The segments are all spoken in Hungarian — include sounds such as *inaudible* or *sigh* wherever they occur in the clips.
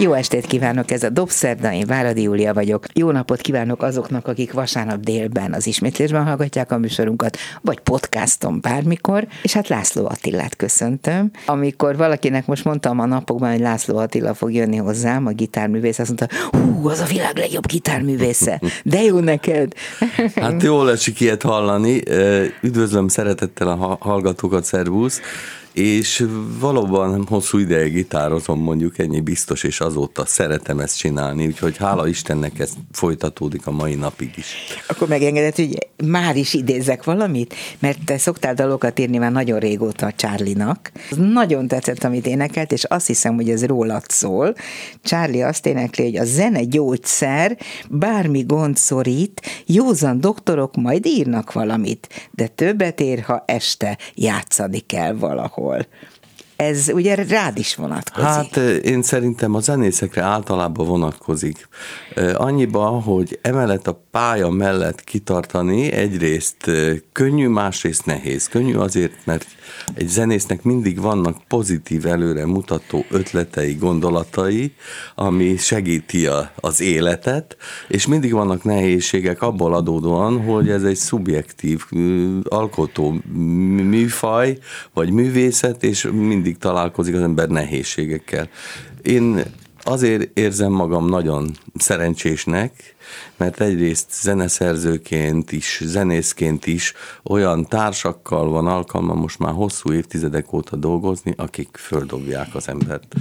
Jó estét kívánok, ez a Dobszerda, én Váradi Júlia vagyok. Jó napot kívánok azoknak, akik vasárnap délben az ismétlésben hallgatják a műsorunkat, vagy podcaston bármikor, és hát László Attilát köszöntöm. Amikor valakinek most mondtam a napokban, hogy László Attila fog jönni hozzám, a gitárművész, azt mondta, hú, az a világ legjobb gitárművésze, de jó neked. *laughs* Hát jól esik ilyet hallani. Üdvözlöm szeretettel a hallgatókat, szervusz és valóban hosszú ideig gitározom, mondjuk ennyi biztos, és azóta szeretem ezt csinálni, úgyhogy hála Istennek ez folytatódik a mai napig is. Akkor megengedett, hogy már is idézek valamit, mert te szoktál dalokat írni már nagyon régóta a Csárlinak. Nagyon tetszett, amit énekelt, és azt hiszem, hogy ez rólad szól. Csárli azt énekli, hogy a zene gyógyszer, bármi gond szorít, józan doktorok majd írnak valamit, de többet ér, ha este játszani kell valahol alkohol. Ez ugye rád is vonatkozik. Hát én szerintem a zenészekre általában vonatkozik. Annyiba, hogy emellett a pálya mellett kitartani egyrészt könnyű, másrészt nehéz. Könnyű azért, mert egy zenésznek mindig vannak pozitív előre mutató ötletei, gondolatai, ami segíti a, az életet, és mindig vannak nehézségek abból adódóan, hogy ez egy szubjektív alkotó műfaj, vagy művészet, és mindig találkozik az ember nehézségekkel. Én azért érzem magam nagyon szerencsésnek, mert egyrészt zeneszerzőként is, zenészként is olyan társakkal van alkalma most már hosszú évtizedek óta dolgozni, akik földobják az embert.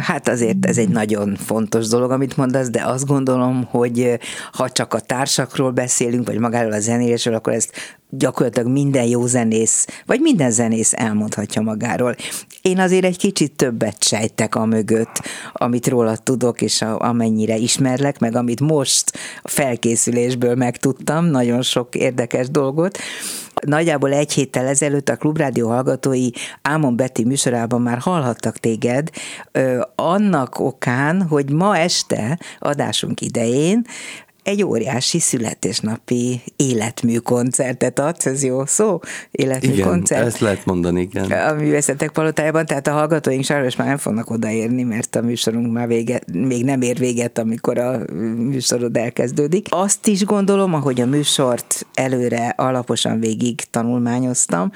Hát azért ez egy nagyon fontos dolog, amit mondasz, de azt gondolom, hogy ha csak a társakról beszélünk, vagy magáról a zenélésről, akkor ezt gyakorlatilag minden jó zenész, vagy minden zenész elmondhatja magáról. Én azért egy kicsit többet sejtek a mögött, amit róla tudok, és a, amennyire ismerlek, meg amit most a felkészülésből megtudtam, nagyon sok érdekes dolgot. Nagyjából egy héttel ezelőtt a Klubrádió hallgatói Ámon Beti műsorában már hallhattak téged, ö, annak okán, hogy ma este adásunk idején egy óriási születésnapi életmű koncertet adsz, ez jó szó? Életmű igen, koncert. ezt lehet mondani, igen. A művészetek palotájában, tehát a hallgatóink sajnos már nem fognak odaérni, mert a műsorunk már vége, még nem ér véget, amikor a műsorod elkezdődik. Azt is gondolom, ahogy a műsort előre alaposan végig tanulmányoztam,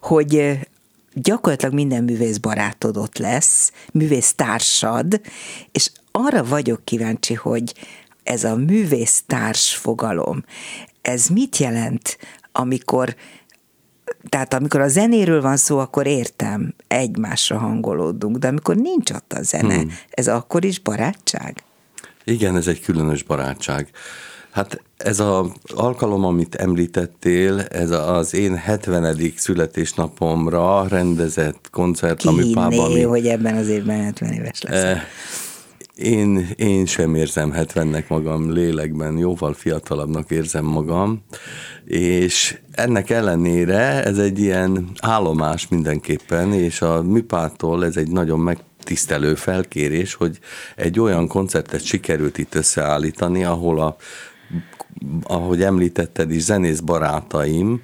hogy gyakorlatilag minden művész barátod ott lesz, művész társad, és arra vagyok kíváncsi, hogy ez a művésztárs fogalom, ez mit jelent, amikor tehát amikor a zenéről van szó, akkor értem, egymásra hangolódunk, de amikor nincs ott a zene, hmm. ez akkor is barátság? Igen, ez egy különös barátság. Hát ez az alkalom, amit említettél, ez az én 70. születésnapomra rendezett koncert, Ki ami pában... Ami... hogy ebben az évben 70 éves lesz. Eh, én, én sem érzem 70-nek magam lélekben, jóval fiatalabbnak érzem magam, és ennek ellenére ez egy ilyen állomás mindenképpen, és a műpától ez egy nagyon meg tisztelő felkérés, hogy egy olyan koncertet sikerült itt összeállítani, ahol a ahogy említetted is, zenész barátaim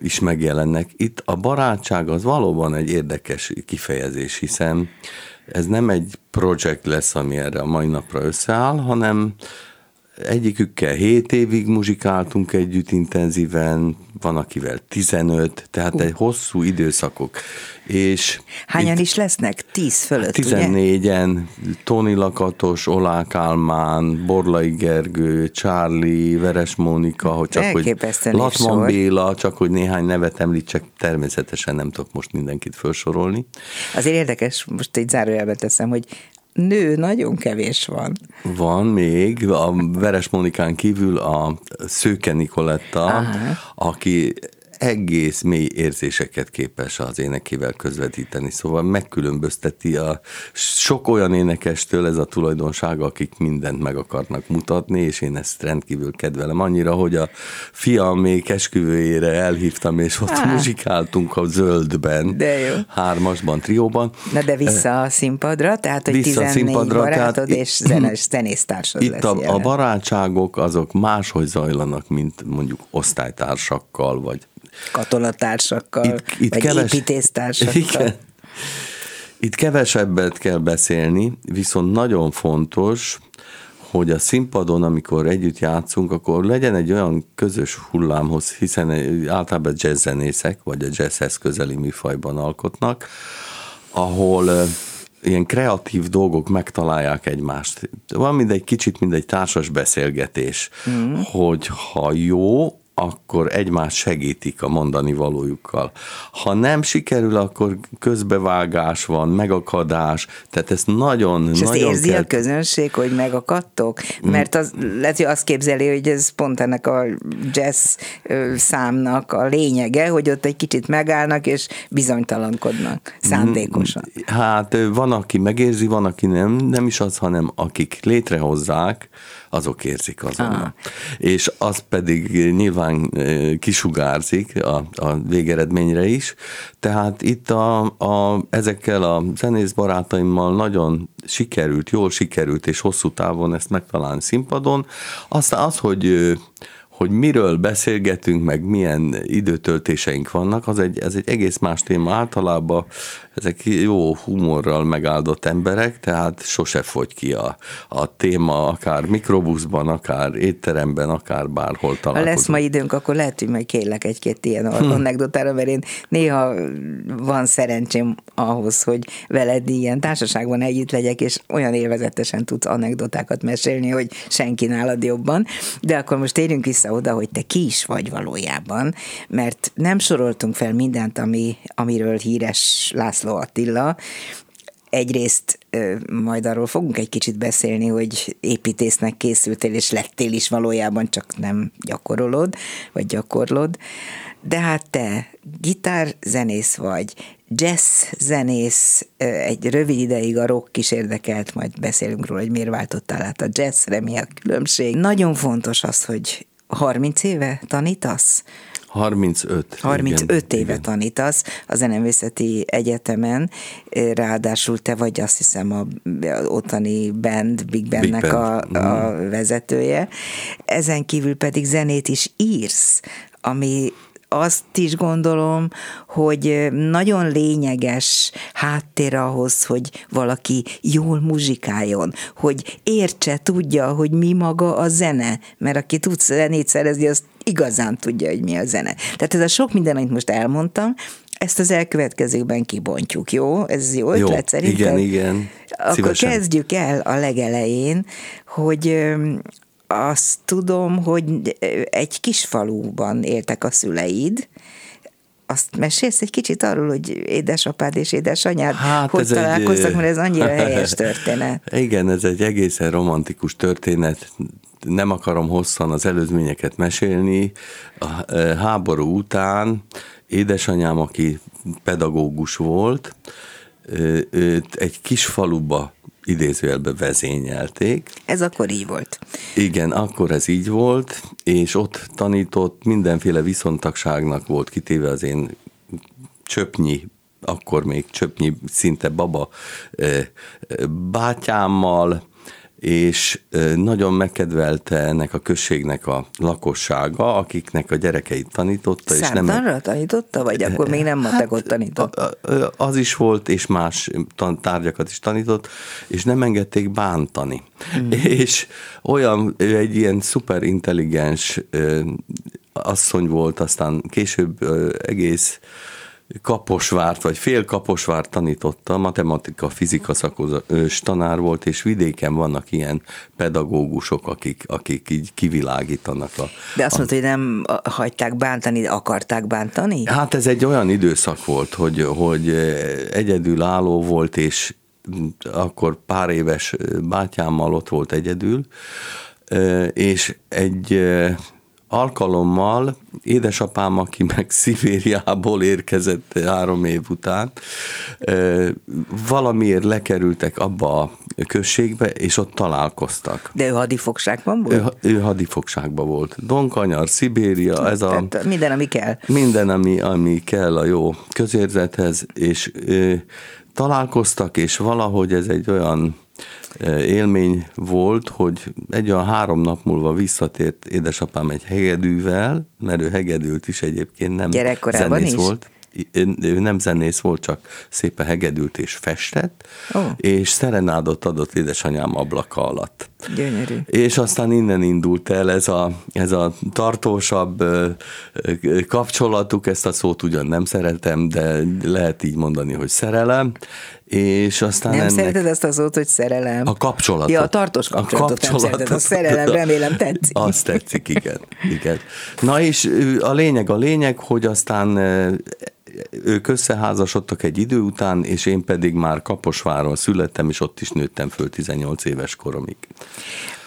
is megjelennek. Itt a barátság az valóban egy érdekes kifejezés, hiszen ez nem egy projekt lesz, ami erre a mai napra összeáll, hanem egyikükkel 7 évig muzsikáltunk együtt intenzíven, van akivel 15, tehát uh. egy hosszú időszakok. És Hányan is lesznek? 10 fölött, 14-en, Toni Lakatos, Olá Kálmán, Borlai Gergő, Charlie, Veres Mónika, hogy csak hogy Latman Béla, csak hogy néhány nevet említsek, természetesen nem tudok most mindenkit felsorolni. Azért érdekes, most egy zárójelbe teszem, hogy nő nagyon kevés van. Van még, a Veres Monikán kívül a Szőke Nikoletta, Aha. aki egész mély érzéseket képes az énekével közvetíteni, szóval megkülönbözteti a sok olyan énekestől ez a tulajdonsága, akik mindent meg akarnak mutatni, és én ezt rendkívül kedvelem annyira, hogy a fiam még esküvőjére elhívtam, és ott Há. muzsikáltunk a zöldben, de jó. hármasban, trióban. Na de vissza a színpadra, tehát hogy vissza 14 színpadra, barátod tehát és zenes, zenésztársad Itt a, a barátságok azok máshogy zajlanak, mint mondjuk osztálytársakkal, vagy katonatársakkal, itt, itt vagy keves... építésztársakkal. Igen. Itt kevesebbet kell beszélni, viszont nagyon fontos, hogy a színpadon, amikor együtt játszunk, akkor legyen egy olyan közös hullámhoz, hiszen általában jazzzenészek, vagy a jazzhez közeli műfajban alkotnak, ahol ilyen kreatív dolgok megtalálják egymást. Van mindegy kicsit, mint egy társas beszélgetés, mm. hogy ha jó, akkor egymást segítik a mondani valójukkal. Ha nem sikerül, akkor közbevágás van, megakadás, tehát ez nagyon, És nagyon ezt érzi kell... a közönség, hogy megakadtok? Mert az, lehet, hogy azt képzeli, hogy ez pont ennek a jazz számnak a lényege, hogy ott egy kicsit megállnak, és bizonytalankodnak szándékosan. Hát van, aki megérzi, van, aki nem, nem is az, hanem akik létrehozzák, azok érzik azonnal. Ah. És az pedig nyilván kisugárzik a, a végeredményre is, tehát itt a, a, ezekkel a zenész barátaimmal nagyon sikerült, jól sikerült, és hosszú távon ezt megtalálni színpadon. Aztán az, hogy hogy miről beszélgetünk, meg milyen időtöltéseink vannak, az egy, ez egy egész más téma. Általában ezek jó humorral megáldott emberek, tehát sose fogy ki a, a téma, akár mikrobuszban, akár étteremben, akár bárhol találkozunk. Ha lesz ma időnk, akkor lehet, hogy majd kérlek egy-két ilyen hm. anekdotára, mert én néha van szerencsém ahhoz, hogy veled ilyen társaságban együtt legyek, és olyan élvezetesen tudsz anekdotákat mesélni, hogy senki nálad jobban. De akkor most térjünk vissza oda, hogy te ki is vagy valójában, mert nem soroltunk fel mindent, ami, amiről híres László Attila. Egyrészt majd arról fogunk egy kicsit beszélni, hogy építésznek készültél, és lettél is valójában, csak nem gyakorolod, vagy gyakorlod. De hát te gitárzenész vagy, jazz zenész, egy rövid ideig a rock is érdekelt, majd beszélünk róla, hogy miért váltottál át a jazzre, mi a különbség. Nagyon fontos az, hogy 30 éve tanítasz? 35. 35 igen, éve igen. tanítasz a Zeneművészeti Egyetemen, ráadásul te vagy azt hiszem a ottani band, Big Bandnek Big Band. a, a mm. vezetője. Ezen kívül pedig zenét is írsz, ami azt is gondolom, hogy nagyon lényeges háttér ahhoz, hogy valaki jól muzsikáljon, hogy értse, tudja, hogy mi maga a zene, mert aki tud zenét szerezni, az igazán tudja, hogy mi a zene. Tehát ez a sok minden, amit most elmondtam, ezt az elkövetkezőkben kibontjuk, jó? Ez jó ötlet jó, szerintem? Igen, igen. Akkor Szívesen. kezdjük el a legelején, hogy azt tudom, hogy egy kis faluban éltek a szüleid, azt mesélsz egy kicsit arról, hogy édesapád és édesanyád hát hogy találkoztak, egy... mert ez annyira helyes történet. *laughs* Igen, ez egy egészen romantikus történet. Nem akarom hosszan az előzményeket mesélni. A háború után édesanyám, aki pedagógus volt, őt egy kis faluba idézőjelbe vezényelték. Ez akkor így volt. Igen, akkor ez így volt, és ott tanított, mindenféle viszontagságnak volt kitéve az én csöpnyi akkor még csöpnyi szinte baba bátyámmal, és nagyon megkedvelte ennek a községnek a lakossága, akiknek a gyerekeit tanította. és nem... tanította, vagy akkor még nem matekot hát, tanított? Az is volt, és más tárgyakat is tanított, és nem engedték bántani. Mm. És olyan, ő egy ilyen szuper intelligens asszony volt, aztán később egész Kaposvárt, vagy fél Kaposvárt tanította, matematika, fizika szakos tanár volt, és vidéken vannak ilyen pedagógusok, akik, akik így kivilágítanak. A, De azt mondta, hogy nem hagyták bántani, akarták bántani? Hát ez egy olyan időszak volt, hogy, hogy egyedül álló volt, és akkor pár éves bátyámmal ott volt egyedül, és egy alkalommal édesapám, aki meg Szibériából érkezett három év után, valamiért lekerültek abba a községbe, és ott találkoztak. De ő hadifogságban volt? Ő, ő hadifogságban volt. Donkanyar, Szibéria, ez a... Tehát minden, ami kell. Minden, ami, ami kell a jó közérzethez, és ő, találkoztak, és valahogy ez egy olyan élmény volt, hogy egy olyan három nap múlva visszatért édesapám egy hegedűvel, mert ő hegedült is egyébként, nem zenész is? volt ő nem zenész volt, csak szépen hegedült és festett, oh. és szerenádot adott édesanyám ablaka alatt. Gyönyörű. És aztán innen indult el ez a, ez a tartósabb kapcsolatuk, ezt a szót ugyan nem szeretem, de lehet így mondani, hogy szerelem, és aztán Nem ennek... szereted azt az szót, hogy szerelem? A kapcsolatot. Ja, a tartós kapcsolatot, a kapcsolatot nem szereted. A szerelem remélem tetszik. Azt tetszik, igen. igen. Na és a lényeg a lényeg, hogy aztán ők összeházasodtak egy idő után, és én pedig már Kaposváron születtem, és ott is nőttem föl 18 éves koromig.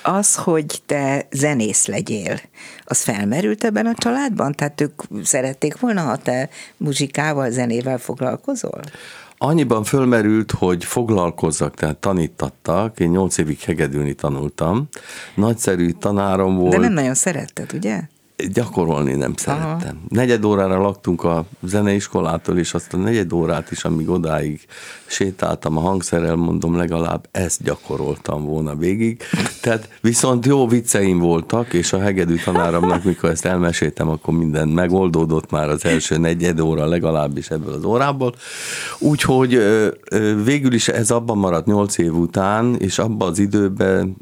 Az, hogy te zenész legyél, az felmerült ebben a családban? Tehát ők szerették volna, ha te muzsikával, zenével foglalkozol? Annyiban fölmerült, hogy foglalkozzak, tehát tanítattak. Én nyolc évig hegedülni tanultam. Nagyszerű tanárom volt. De nem nagyon szeretted, ugye? Gyakorolni nem szerettem. Aha. Negyed órára laktunk a zeneiskolától, és azt a negyed órát is, amíg odáig sétáltam a hangszerrel, mondom, legalább ezt gyakoroltam volna végig. Tehát viszont jó vicceim voltak, és a hegedű tanáramnak, mikor ezt elmeséltem, akkor minden megoldódott már az első negyed óra legalábbis ebből az órából. Úgyhogy végül is ez abban maradt nyolc év után, és abban az időben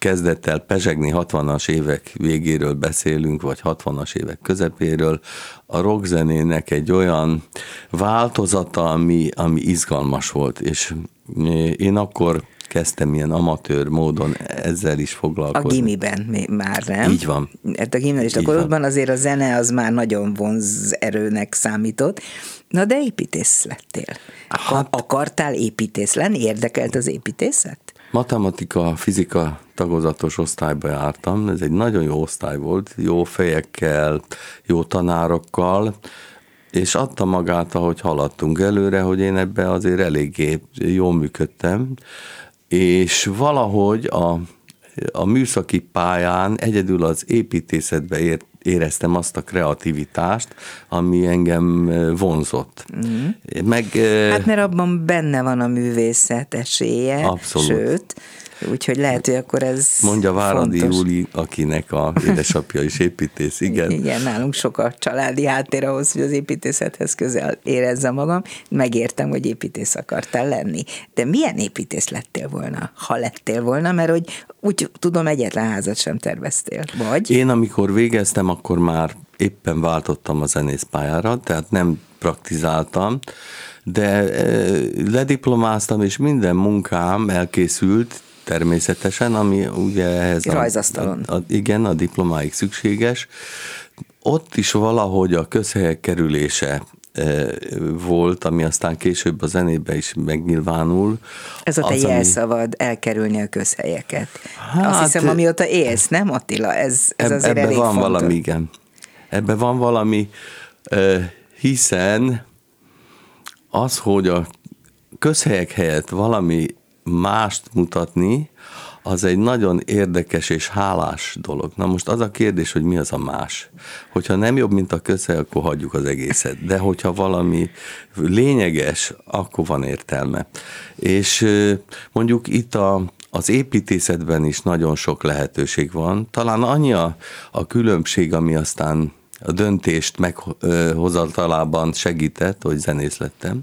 kezdett el pezsegni 60-as évek végéről beszélünk, vagy 60-as évek közepéről, a rockzenének egy olyan változata, ami, ami izgalmas volt, és én akkor kezdtem ilyen amatőr módon ezzel is foglalkozni. A gimiben már nem? Így van. Hát a gimnazista korodban azért a zene az már nagyon vonz erőnek számított. Na de építész lettél. Hát, Akartál építész lenni? Érdekelt az építészet? Matematika, fizika tagozatos osztályba jártam, ez egy nagyon jó osztály volt, jó fejekkel, jó tanárokkal, és adta magát, ahogy haladtunk előre, hogy én ebbe azért eléggé jól működtem, és valahogy a, a műszaki pályán egyedül az építészetbe ért, éreztem azt a kreativitást, ami engem vonzott. Mm. Meg, hát mert abban benne van a művészet esélye, abszolút. sőt, Úgyhogy lehet, hogy akkor ez Mondja Váradi fontos. Júli, akinek a édesapja is építész, igen. Igen, nálunk sok a családi háttér ahhoz, hogy az építészethez közel érezze magam. Megértem, hogy építész akartál lenni. De milyen építész lettél volna, ha lettél volna, mert hogy úgy tudom, egyetlen házat sem terveztél, vagy? Én amikor végeztem, akkor már éppen váltottam a zenészpályára, tehát nem praktizáltam, de eh, lediplomáztam, és minden munkám elkészült, természetesen, ami ugye ehhez a, Rajzasztalon. A, a, igen, a diplomáig szükséges. Ott is valahogy a közhelyek kerülése e, volt, ami aztán később a zenébe is megnyilvánul. Ez a te az, jelszavad, ami... elkerülni a közhelyeket. Hát, Azt hiszem, amióta élsz, nem Attila? Ez, ez eb, azért ebbe elég van fontos. valami, igen. Ebbe van valami, e, hiszen az, hogy a közhelyek helyett valami mást mutatni, az egy nagyon érdekes és hálás dolog. Na most az a kérdés, hogy mi az a más. Hogyha nem jobb, mint a közel, akkor hagyjuk az egészet. De hogyha valami lényeges, akkor van értelme. És mondjuk itt a, az építészetben is nagyon sok lehetőség van. Talán annyi a, a különbség, ami aztán a döntést meghozatalában segített, hogy zenész lettem,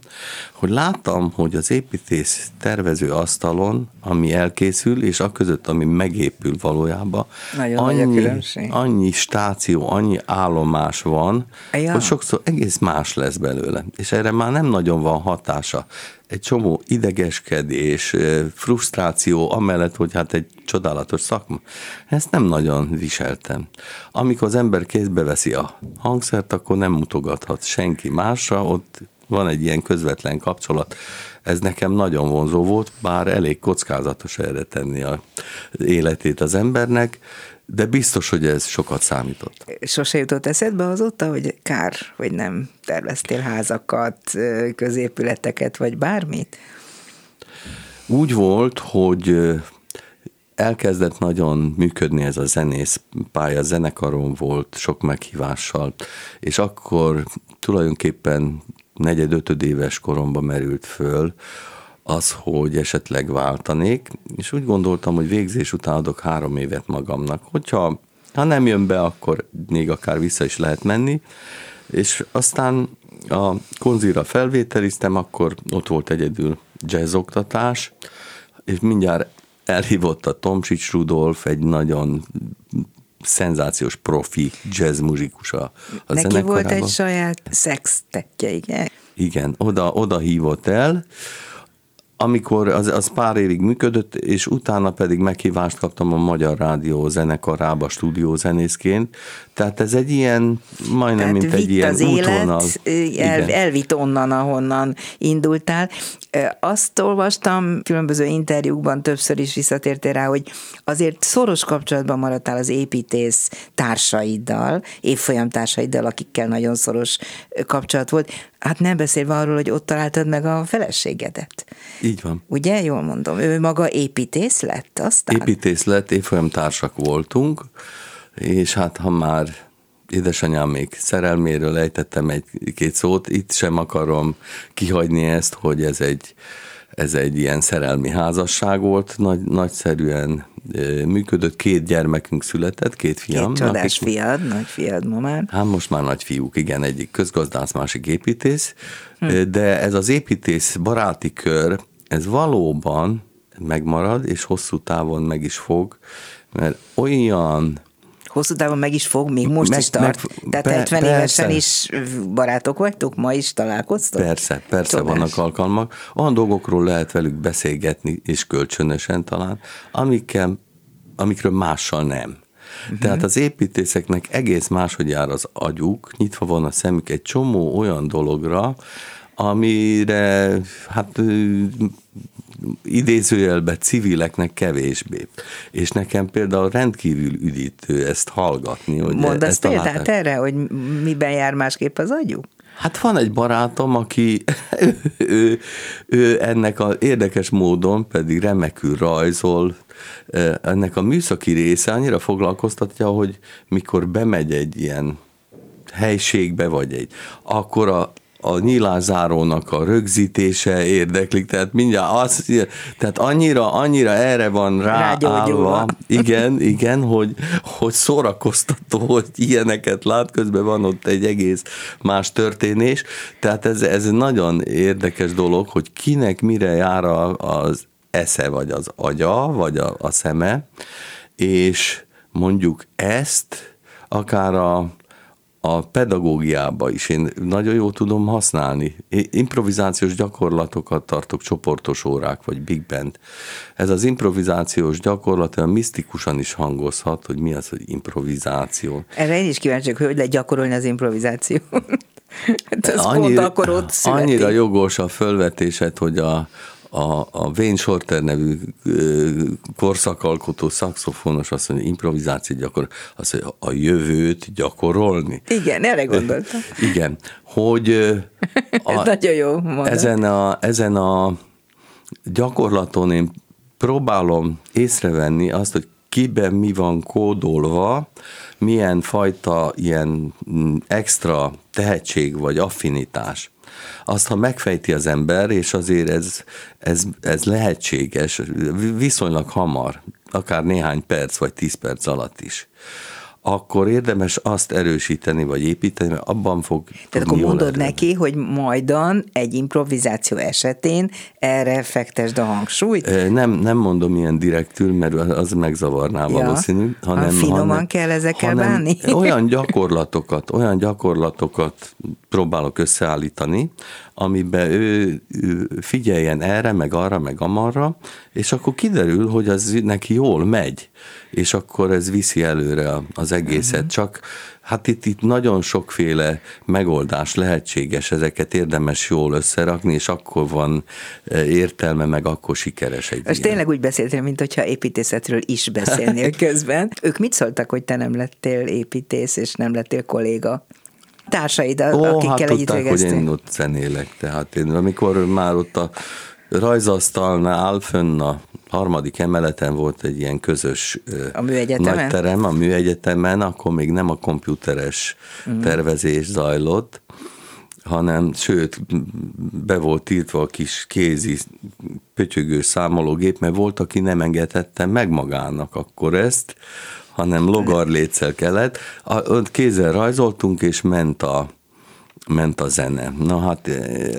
hogy láttam, hogy az építész tervező asztalon, ami elkészül, és a között, ami megépül valójában, Nagyon annyi, annyi stáció, annyi állomás van, ja. hogy sokszor egész más lesz belőle. És erre már nem nagyon van hatása egy csomó idegeskedés, frusztráció, amellett, hogy hát egy csodálatos szakma. Ezt nem nagyon viseltem. Amikor az ember kézbe veszi a hangszert, akkor nem mutogathat senki másra, ott van egy ilyen közvetlen kapcsolat. ez nekem nagyon vonzó volt, bár elég kockázatos erre tenni a életét az embernek, de biztos, hogy ez sokat számított. Sose jutott eszedbe azóta, hogy kár, hogy nem terveztél házakat, középületeket, vagy bármit? Úgy volt, hogy elkezdett nagyon működni ez a zenész pálya, zenekarom volt sok meghívással, és akkor tulajdonképpen negyed éves koromban merült föl az, hogy esetleg váltanék, és úgy gondoltam, hogy végzés után adok három évet magamnak. Hogyha ha nem jön be, akkor még akár vissza is lehet menni, és aztán a konzira felvételiztem, akkor ott volt egyedül jazz oktatás, és mindjárt elhívott a Tomsics Rudolf, egy nagyon szenzációs profi jazz muzsikus a, a Neki volt egy saját szextetje, igen? Igen, oda, oda hívott el, amikor az, az pár évig működött, és utána pedig meghívást kaptam a Magyar Rádió zenekarába stúdiózenészként, tehát ez egy ilyen, majdnem, Tehát mint egy ilyen az útvonal. Élet, el, elvitt onnan, ahonnan indultál. Azt olvastam különböző interjúkban, többször is visszatértél rá, hogy azért szoros kapcsolatban maradtál az építész társaiddal, évfolyam társaiddal, akikkel nagyon szoros kapcsolat volt. Hát nem beszélve arról, hogy ott találtad meg a feleségedet. Így van. Ugye, jól mondom, ő maga építész lett aztán? Építész lett, évfolyam társak voltunk, és hát ha már édesanyám még szerelméről ejtettem egy-két szót, itt sem akarom kihagyni ezt, hogy ez egy, ez egy ilyen szerelmi házasság volt, nagy, nagyszerűen működött, két gyermekünk született, két fiam. Két csodás fiad, nagy fiad ma már. Hát most már nagy fiúk, igen, egyik közgazdász, másik építész, hm. de ez az építész baráti kör, ez valóban megmarad, és hosszú távon meg is fog, mert olyan hosszú távon meg is fog, még most meg, is tart. Meg, Tehát pe, 70 évesen is barátok vagytok, ma is találkoztok? Persze, persze Csodás. vannak alkalmak. Olyan dolgokról lehet velük beszélgetni, és kölcsönösen talán, amikkel, amikről mással nem. Uh-huh. Tehát az építészeknek egész máshogy jár az agyuk, nyitva van a szemük egy csomó olyan dologra, amire hát idézőjelbe civileknek kevésbé. És nekem például rendkívül üdítő ezt hallgatni. Hogy Mondasz e- példát erre, hogy miben jár másképp az agyuk? Hát van egy barátom, aki ő, *laughs* ő, ő ennek az érdekes módon pedig remekül rajzol, ennek a műszaki része annyira foglalkoztatja, hogy mikor bemegy egy ilyen helységbe, vagy egy, akkor a, a nyilázárónak a rögzítése érdeklik, tehát mindjárt az, tehát annyira, annyira erre van ráállva, igen, igen, hogy, hogy szórakoztató, hogy ilyeneket lát, közben van ott egy egész más történés, tehát ez, ez nagyon érdekes dolog, hogy kinek mire jár az esze, vagy az agya, vagy a, a szeme, és mondjuk ezt akár a a pedagógiába is én nagyon jól tudom használni. Improvizációs gyakorlatokat tartok, csoportos órák, vagy big band. Ez az improvizációs gyakorlat olyan misztikusan is hangozhat, hogy mi az, hogy improvizáció. Erre én is kíváncsi hogy lehet gyakorolni az improvizáció. *laughs* hát ez annyira, pont akkor ott születik. Annyira jogos a fölvetésed, hogy a, a, a Wayne Shorter nevű korszakalkotó szakszofonos azt mondja, improvizáció gyakor, azt mondja, a jövőt gyakorolni. Igen, erre gondoltam. *laughs* Igen, hogy *laughs* a, Ez nagyon jó mondat. ezen a, ezen a gyakorlaton én próbálom észrevenni azt, hogy kiben mi van kódolva, milyen fajta ilyen mm, extra tehetség vagy affinitás azt, ha megfejti az ember, és azért ez, ez, ez lehetséges, viszonylag hamar, akár néhány perc vagy tíz perc alatt is akkor érdemes azt erősíteni vagy építeni, mert abban fog Tehát akkor mondod lenni. neki, hogy majdan egy improvizáció esetén erre fektesd a hangsúlyt? Nem, nem mondom ilyen direktül, mert az megzavarná ja. valószínű. Hanem, ha finoman hanem, kell ezekkel hanem bánni? Olyan gyakorlatokat, olyan gyakorlatokat próbálok összeállítani, amiben ő, ő figyeljen erre, meg arra, meg amarra, és akkor kiderül, hogy az neki jól megy, és akkor ez viszi előre az egészet. Uh-huh. Csak hát itt, itt nagyon sokféle megoldás lehetséges, ezeket érdemes jól összerakni, és akkor van e, értelme, meg akkor sikeres egy Most tényleg úgy beszéltél, mint hogyha építészetről is beszélnél *laughs* közben. Ők mit szóltak, hogy te nem lettél építész, és nem lettél kolléga? Társaid, Ó, akikkel hát együtt tudták, hogy én ott zenélek, tehát én amikor már ott a rajzasztalnál fönn a harmadik emeleten volt egy ilyen közös a nagy terem a műegyetemen, akkor még nem a komputeres mm. tervezés zajlott, hanem sőt, be volt tiltva a kis kézi pötyögő számológép, mert volt, aki nem engedhette meg magának akkor ezt, hanem logarlétszel kellett. Kézzel rajzoltunk, és ment a, ment a zene. Na hát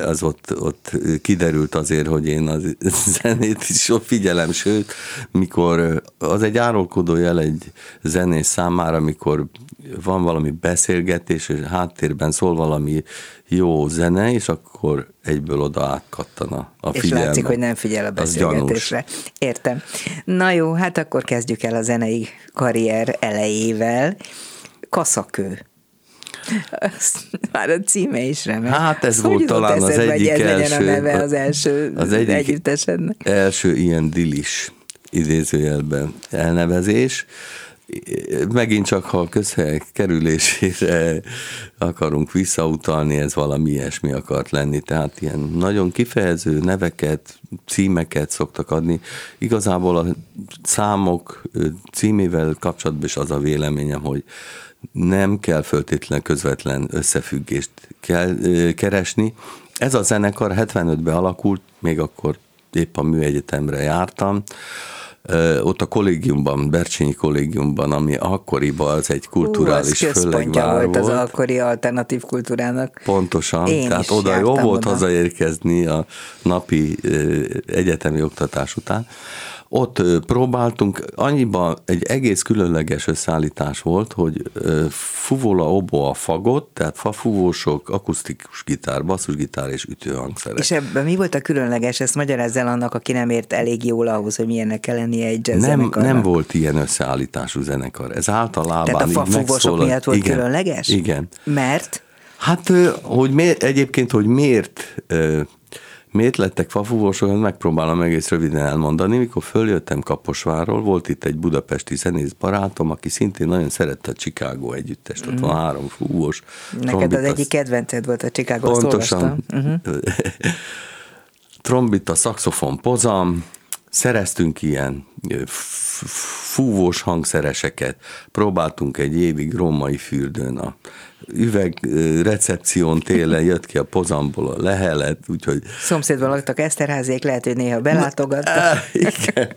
az ott, ott kiderült azért, hogy én a *laughs* zenét is figyelem, sőt, mikor az egy árulkodó jel egy zenés számára, mikor van valami beszélgetés, és háttérben szól valami jó zene, és akkor egyből oda átkattan a, a És látszik, hogy nem figyel a beszélgetésre. Értem. Na jó, hát akkor kezdjük el a zenei karrier elejével. Kaszakő. Már a címe is remek. Hát ez hogy volt talán az egyik ez első, a neve az első az egyik első ilyen dilis idézőjelben elnevezés megint csak, ha a közhelyek kerülésére akarunk visszautalni, ez valami ilyesmi akart lenni. Tehát ilyen nagyon kifejező neveket, címeket szoktak adni. Igazából a számok címével kapcsolatban is az a véleményem, hogy nem kell föltétlen közvetlen összefüggést kell keresni. Ez a zenekar 75-ben alakult, még akkor épp a műegyetemre jártam, ott a kollégiumban, Bercsényi kollégiumban, ami akkoriban az egy kulturális Hú, föllegvár volt. az akkori alternatív kultúrának. Pontosan, Én tehát oda jó volt oda. hazaérkezni a napi egyetemi oktatás után. Ott próbáltunk, annyiban egy egész különleges összeállítás volt, hogy fuvola, oboa, fagot, tehát fafúvósok, akusztikus gitár, basszusgitár és ütőhangszerek. És ebben mi volt a különleges? Ezt magyarázz el annak, aki nem ért elég jól ahhoz, hogy milyennek kell lennie egy jazz nem, nem volt ilyen összeállítású zenekar. Ez általában Tehát a fafúvósok miatt volt igen, különleges? Igen. Mert? Hát, hogy miért, egyébként, hogy miért Miért lettek fafúvósok, megpróbálom egész röviden elmondani. Mikor följöttem Kaposváról, volt itt egy budapesti zenész barátom, aki szintén nagyon szerette a Chicago együttest, ott mm. van három fúvós. Neked trombita, az egyik kedvenced volt a Chicago, Pontosan. Uh-huh. *laughs* trombita, szaxofon, pozam, szereztünk ilyen fúvós hangszereseket, próbáltunk egy évig római fürdőn a üveg recepción télen jött ki a pozamból a lehelet, úgyhogy... Szomszédban laktak Eszterházék, lehet, hogy néha belátogattak. Igen.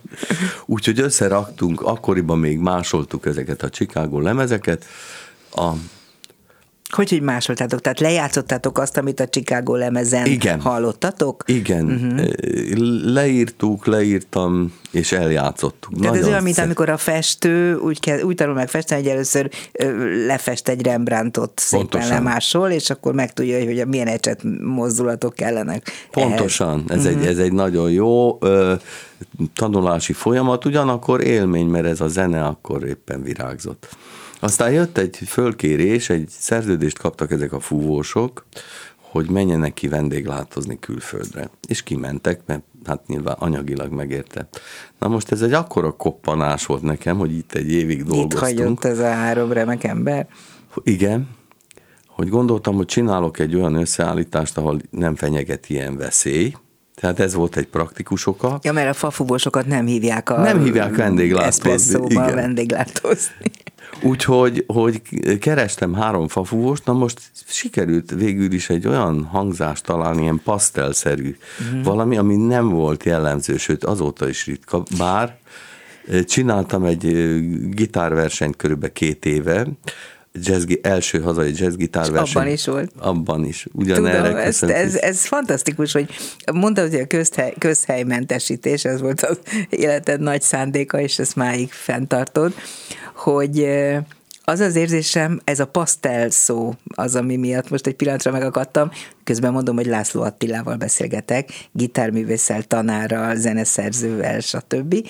Úgyhogy összeraktunk, akkoriban még másoltuk ezeket a Chicago lemezeket, a hogy, hogy másoltátok? Tehát lejátszottátok azt, amit a Chicago lemezen Igen. hallottatok? Igen. Uh-huh. Leírtuk, leírtam, és eljátszottuk. Tehát Nagyon ez olyan, mint szép. amikor a festő úgy, kell, úgy tanul meg festeni, hogy először lefest egy Rembrandtot szépen Pontosan. lemásol, és akkor megtudja, hogy milyen ecset mozdulatok kellenek. Pontosan. Ez, uh-huh. egy, ez egy nagyon jó ö, tanulási folyamat, ugyanakkor élmény, mert ez a zene akkor éppen virágzott. Aztán jött egy fölkérés, egy szerződést kaptak ezek a fúvósok, hogy menjenek ki vendéglátozni külföldre. És kimentek, mert hát nyilván anyagilag megérte. Na most ez egy akkora koppanás volt nekem, hogy itt egy évig dolgoztunk. Itt hagyott ez a három remek ember? Igen, hogy gondoltam, hogy csinálok egy olyan összeállítást, ahol nem fenyeget ilyen veszély, tehát ez volt egy praktikus oka. Ja, mert a fafúvósokat nem hívják a Nem hívják vendéglátózni. Igen. vendéglátózni. Úgyhogy hogy kerestem három fafúvost, na most sikerült végül is egy olyan hangzást találni, ilyen pasztelszerű, uh-huh. valami, ami nem volt jellemző, sőt azóta is ritka, bár csináltam egy gitárversenyt körülbelül két éve, jazz, első hazai jazzgitárverseny. Abban is volt. Abban is. Ugyanerre Tudom, ez, ez, ez, fantasztikus, hogy mondtad, hogy a közhely, közhelymentesítés, ez volt az életed nagy szándéka, és ezt máig fenntartod, hogy az az érzésem, ez a pasztel szó az, ami miatt most egy pillanatra megakadtam, közben mondom, hogy László Attilával beszélgetek, gitárművésszel, tanárral, zeneszerzővel, stb.,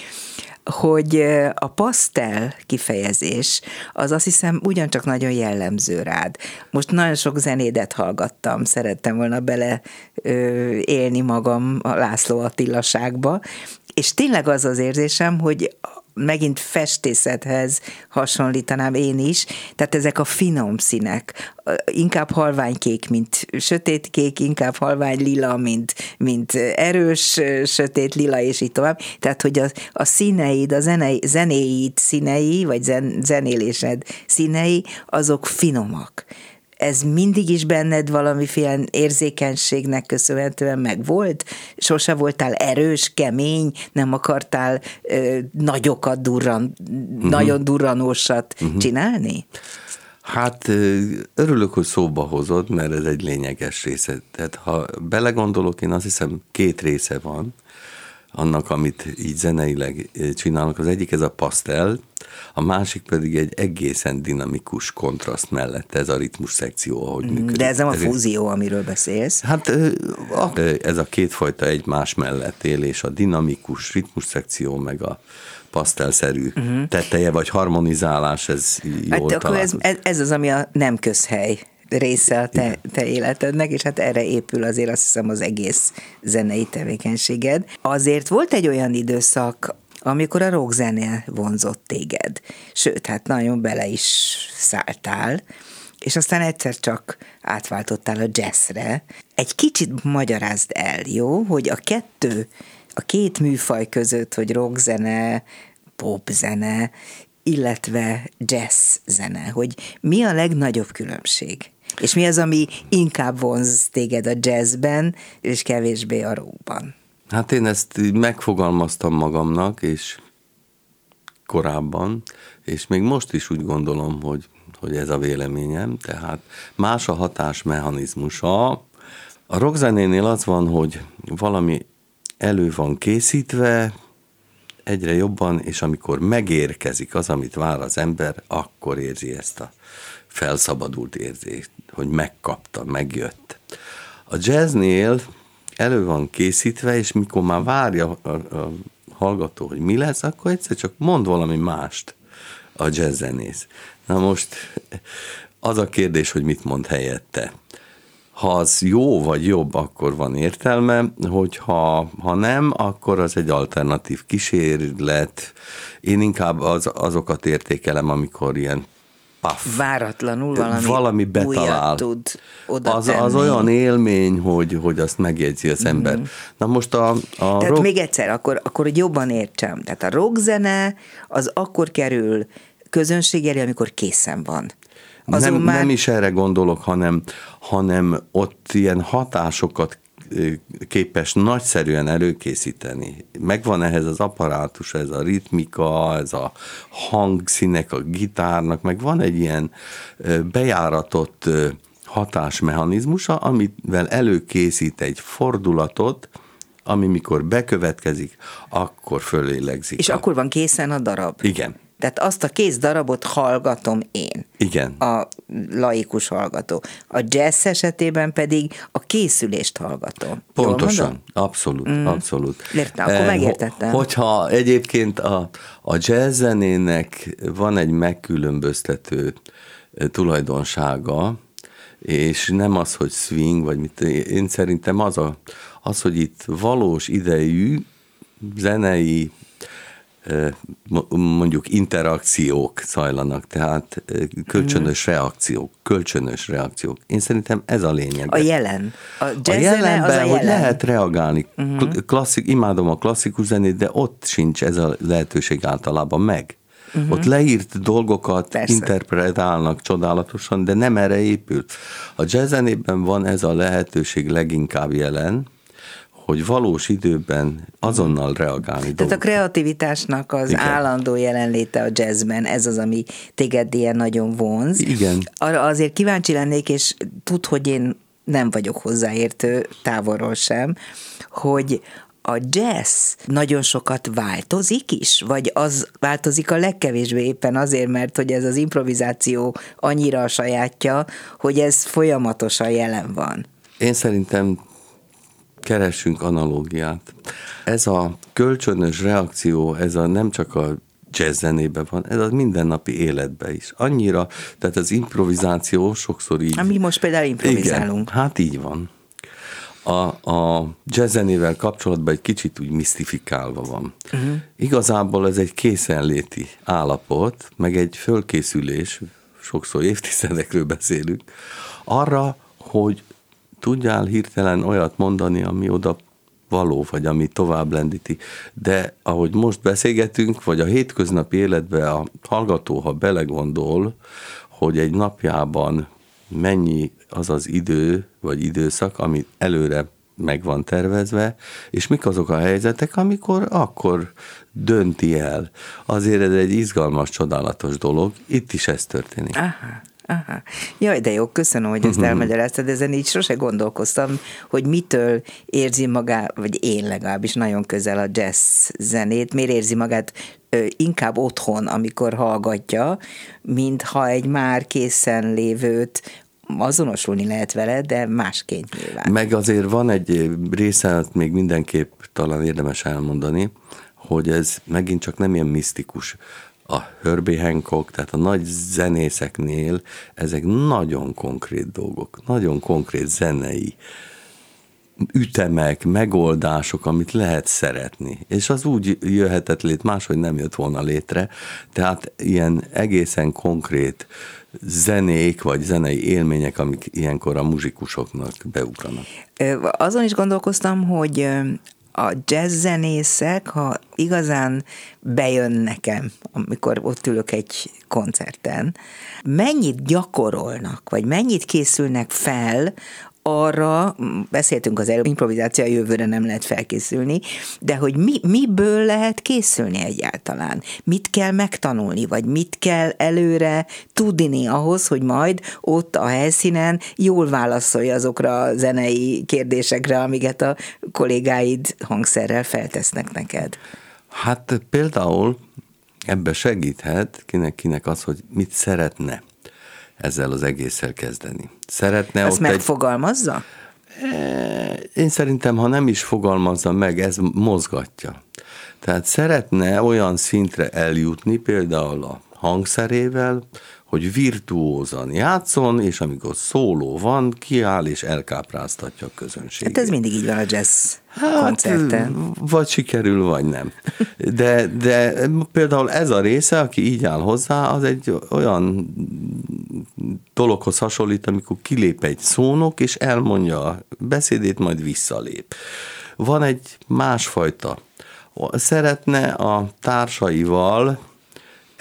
hogy a pasztel kifejezés az azt hiszem ugyancsak nagyon jellemző rád. Most nagyon sok zenédet hallgattam, szerettem volna bele ö, élni magam a László Attilaságba, és tényleg az az érzésem, hogy megint festészethez hasonlítanám én is, tehát ezek a finom színek, inkább halványkék, mint sötétkék, inkább halvány lila, mint, mint erős sötét lila, és így tovább. Tehát, hogy a, a színeid, a zenei, zenéid színei, vagy zen, zenélésed színei, azok finomak ez mindig is benned valamiféle érzékenységnek köszönhetően megvolt? Sose voltál erős, kemény, nem akartál ö, nagyokat durran, uh-huh. nagyon durranósat uh-huh. csinálni? Hát örülök, hogy szóba hozod, mert ez egy lényeges része. Tehát ha belegondolok, én azt hiszem két része van annak, amit így zeneileg csinálnak. Az egyik ez a pasztel, a másik pedig egy egészen dinamikus kontraszt mellett ez a ritmus szekció, ahogy mm, működik. De ez nem a fúzió, amiről beszélsz? Hát ez a kétfajta egymás mellett élés, a dinamikus ritmus szekció, meg a pasztelszerű uh-huh. teteje, vagy harmonizálás, ez jól hát akkor ez, ez az, ami a nem közhely része a te, te életednek, és hát erre épül azért azt hiszem az egész zenei tevékenységed. Azért volt egy olyan időszak, amikor a rockzene vonzott téged. Sőt, hát nagyon bele is szálltál, és aztán egyszer csak átváltottál a jazzre. Egy kicsit magyarázd el, jó, hogy a kettő, a két műfaj között, hogy rockzene, popzene, illetve jazz zene, hogy mi a legnagyobb különbség? És mi az, ami inkább vonz téged a jazzben, és kevésbé a rockban? Hát én ezt megfogalmaztam magamnak, és korábban, és még most is úgy gondolom, hogy, hogy ez a véleményem, tehát más a hatásmechanizmusa. A rockzenénél az van, hogy valami elő van készítve, egyre jobban, és amikor megérkezik az, amit vár az ember, akkor érzi ezt a felszabadult érzést, hogy megkapta, megjött. A jazznél elő van készítve, és mikor már várja a, a hallgató, hogy mi lesz, akkor egyszer csak mond valami mást a jazzzenész. Na most az a kérdés, hogy mit mond helyette. Ha az jó vagy jobb, akkor van értelme, hogyha ha nem, akkor az egy alternatív kísérlet. Én inkább az, azokat értékelem, amikor ilyen paf. Váratlanul valami, valami betalál. tud oda az, az olyan élmény, hogy, hogy azt megjegyzi az ember. Mm. Na most a, a Tehát rock... még egyszer, akkor, akkor jobban értsem. Tehát a rockzene az akkor kerül közönség elé, amikor készen van. Azon nem, már... nem is erre gondolok, hanem, hanem ott ilyen hatásokat képes nagyszerűen előkészíteni. Megvan ehhez az apparátus, ez a ritmika, ez a hangszínek a gitárnak, meg van egy ilyen bejáratott hatásmechanizmusa, amivel előkészít egy fordulatot, ami mikor bekövetkezik, akkor fölélegzik. És a... akkor van készen a darab. Igen. Tehát azt a kész darabot hallgatom én. Igen. A laikus hallgató. A jazz esetében pedig a készülést hallgatom. Pontosan, abszolút, mm. abszolút. Értem, akkor eh, megértettem. Hogyha egyébként a, a jazz zenének van egy megkülönböztető eh, tulajdonsága, és nem az, hogy swing, vagy mit, én szerintem az, a, az hogy itt valós idejű zenei mondjuk interakciók zajlanak, tehát kölcsönös mm. reakciók, kölcsönös reakciók. Én szerintem ez a lényeg. A jelen. A, a jelenben, az a jelen. hogy lehet reagálni. Mm-hmm. Klasszik, imádom a klasszikus zenét, de ott sincs ez a lehetőség általában meg. Uh-huh. Ott leírt dolgokat Persze. interpretálnak csodálatosan, de nem erre épült. A jazzzenében van ez a lehetőség leginkább jelen, hogy valós időben azonnal reagálni. Tehát a kreativitásnak az Igen. állandó jelenléte a jazzben, ez az, ami téged ilyen nagyon vonz. Igen. Arra azért kíváncsi lennék, és tud, hogy én nem vagyok hozzáértő távolról sem, hogy a jazz nagyon sokat változik is, vagy az változik a legkevésbé éppen azért, mert hogy ez az improvizáció annyira a sajátja, hogy ez folyamatosan jelen van? Én szerintem keressünk analógiát. Ez a kölcsönös reakció, ez a nem csak a jazz zenében van, ez a mindennapi életben is. Annyira, tehát az improvizáció sokszor így... Mi most például improvizálunk. Igen, hát így van. A, a jazz zenével kapcsolatban egy kicsit úgy misztifikálva van. Uh-huh. Igazából ez egy készenléti állapot, meg egy fölkészülés, sokszor évtizedekről beszélünk, arra, hogy tudjál hirtelen olyat mondani, ami oda való, vagy ami tovább lendíti. De ahogy most beszélgetünk, vagy a hétköznapi életben a hallgató, ha belegondol, hogy egy napjában mennyi az az idő, vagy időszak, ami előre meg van tervezve, és mik azok a helyzetek, amikor akkor dönti el. Azért ez egy izgalmas, csodálatos dolog, itt is ez történik. Aha. Aha. Jaj, de jó, köszönöm, hogy ezt *laughs* elmagyaráztad, ezen így sose gondolkoztam, hogy mitől érzi magát, vagy én legalábbis nagyon közel a jazz zenét, miért érzi magát ö, inkább otthon, amikor hallgatja, mint ha egy már készen lévőt azonosulni lehet vele, de másként nyilván. Meg azért van egy része, még mindenképp talán érdemes elmondani, hogy ez megint csak nem ilyen misztikus a Herbie Hancock, tehát a nagy zenészeknél ezek nagyon konkrét dolgok, nagyon konkrét zenei ütemek, megoldások, amit lehet szeretni. És az úgy jöhetett lét, máshogy nem jött volna létre. Tehát ilyen egészen konkrét zenék, vagy zenei élmények, amik ilyenkor a muzsikusoknak beugranak. Azon is gondolkoztam, hogy a jazzzenészek, ha igazán bejön nekem, amikor ott ülök egy koncerten, mennyit gyakorolnak, vagy mennyit készülnek fel arra, beszéltünk az előbb, improvizáció jövőre nem lehet felkészülni, de hogy mi, miből lehet készülni egyáltalán? Mit kell megtanulni, vagy mit kell előre tudni ahhoz, hogy majd ott a helyszínen jól válaszolj azokra a zenei kérdésekre, amiket a kollégáid hangszerrel feltesznek neked? Hát például ebbe segíthet kinek-kinek az, hogy mit szeretne ezzel az egésszel kezdeni. Szeretne Ezt ott megfogalmazza? Egy... E, én szerintem, ha nem is fogalmazza meg, ez mozgatja. Tehát szeretne olyan szintre eljutni, például a hangszerével, hogy virtuózan játszon, és amikor szóló van, kiáll és elkápráztatja a közönséget. Hát ez mindig így van a jazz hát, koncerten. Vagy sikerül, vagy nem. De, de például ez a része, aki így áll hozzá, az egy olyan dologhoz hasonlít, amikor kilép egy szónok, és elmondja a beszédét, majd visszalép. Van egy másfajta. Szeretne a társaival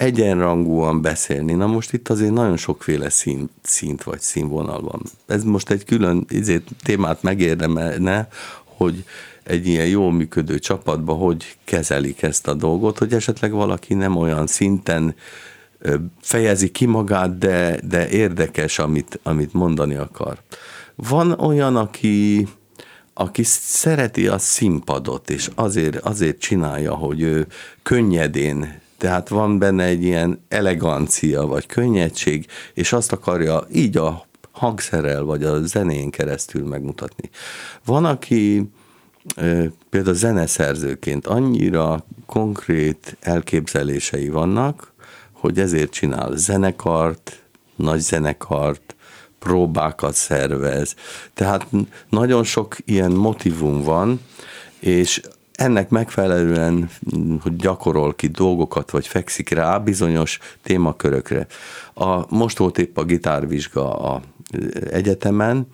egyenrangúan beszélni. Na most itt azért nagyon sokféle szint, szint vagy színvonal van. Ez most egy külön izét, témát megérdemelne, hogy egy ilyen jól működő csapatban hogy kezelik ezt a dolgot, hogy esetleg valaki nem olyan szinten fejezi ki magát, de, de érdekes, amit, amit mondani akar. Van olyan, aki, aki szereti a színpadot, és azért, azért csinálja, hogy ő könnyedén tehát van benne egy ilyen elegancia, vagy könnyedség, és azt akarja így a hangszerrel, vagy a zenén keresztül megmutatni. Van, aki például zeneszerzőként annyira konkrét elképzelései vannak, hogy ezért csinál zenekart, nagy zenekart, próbákat szervez. Tehát nagyon sok ilyen motivum van, és ennek megfelelően, hogy gyakorol ki dolgokat, vagy fekszik rá bizonyos témakörökre. A, most volt épp a gitárvizsga a egyetemen,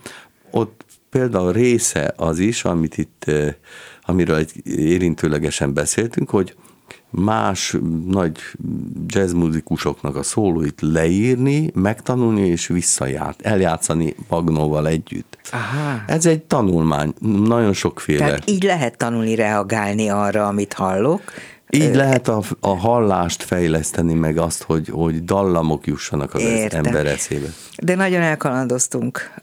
ott például része az is, amit itt, amiről egy érintőlegesen beszéltünk, hogy más nagy jazzmuzikusoknak a szólóit leírni, megtanulni és visszaját, eljátszani Magnóval együtt. Aha. Ez egy tanulmány, nagyon sokféle. Tehát így lehet tanulni reagálni arra, amit hallok, Így lehet a, a hallást fejleszteni, meg azt, hogy, hogy dallamok jussanak az Értem. ember eszébe. De nagyon elkalandoztunk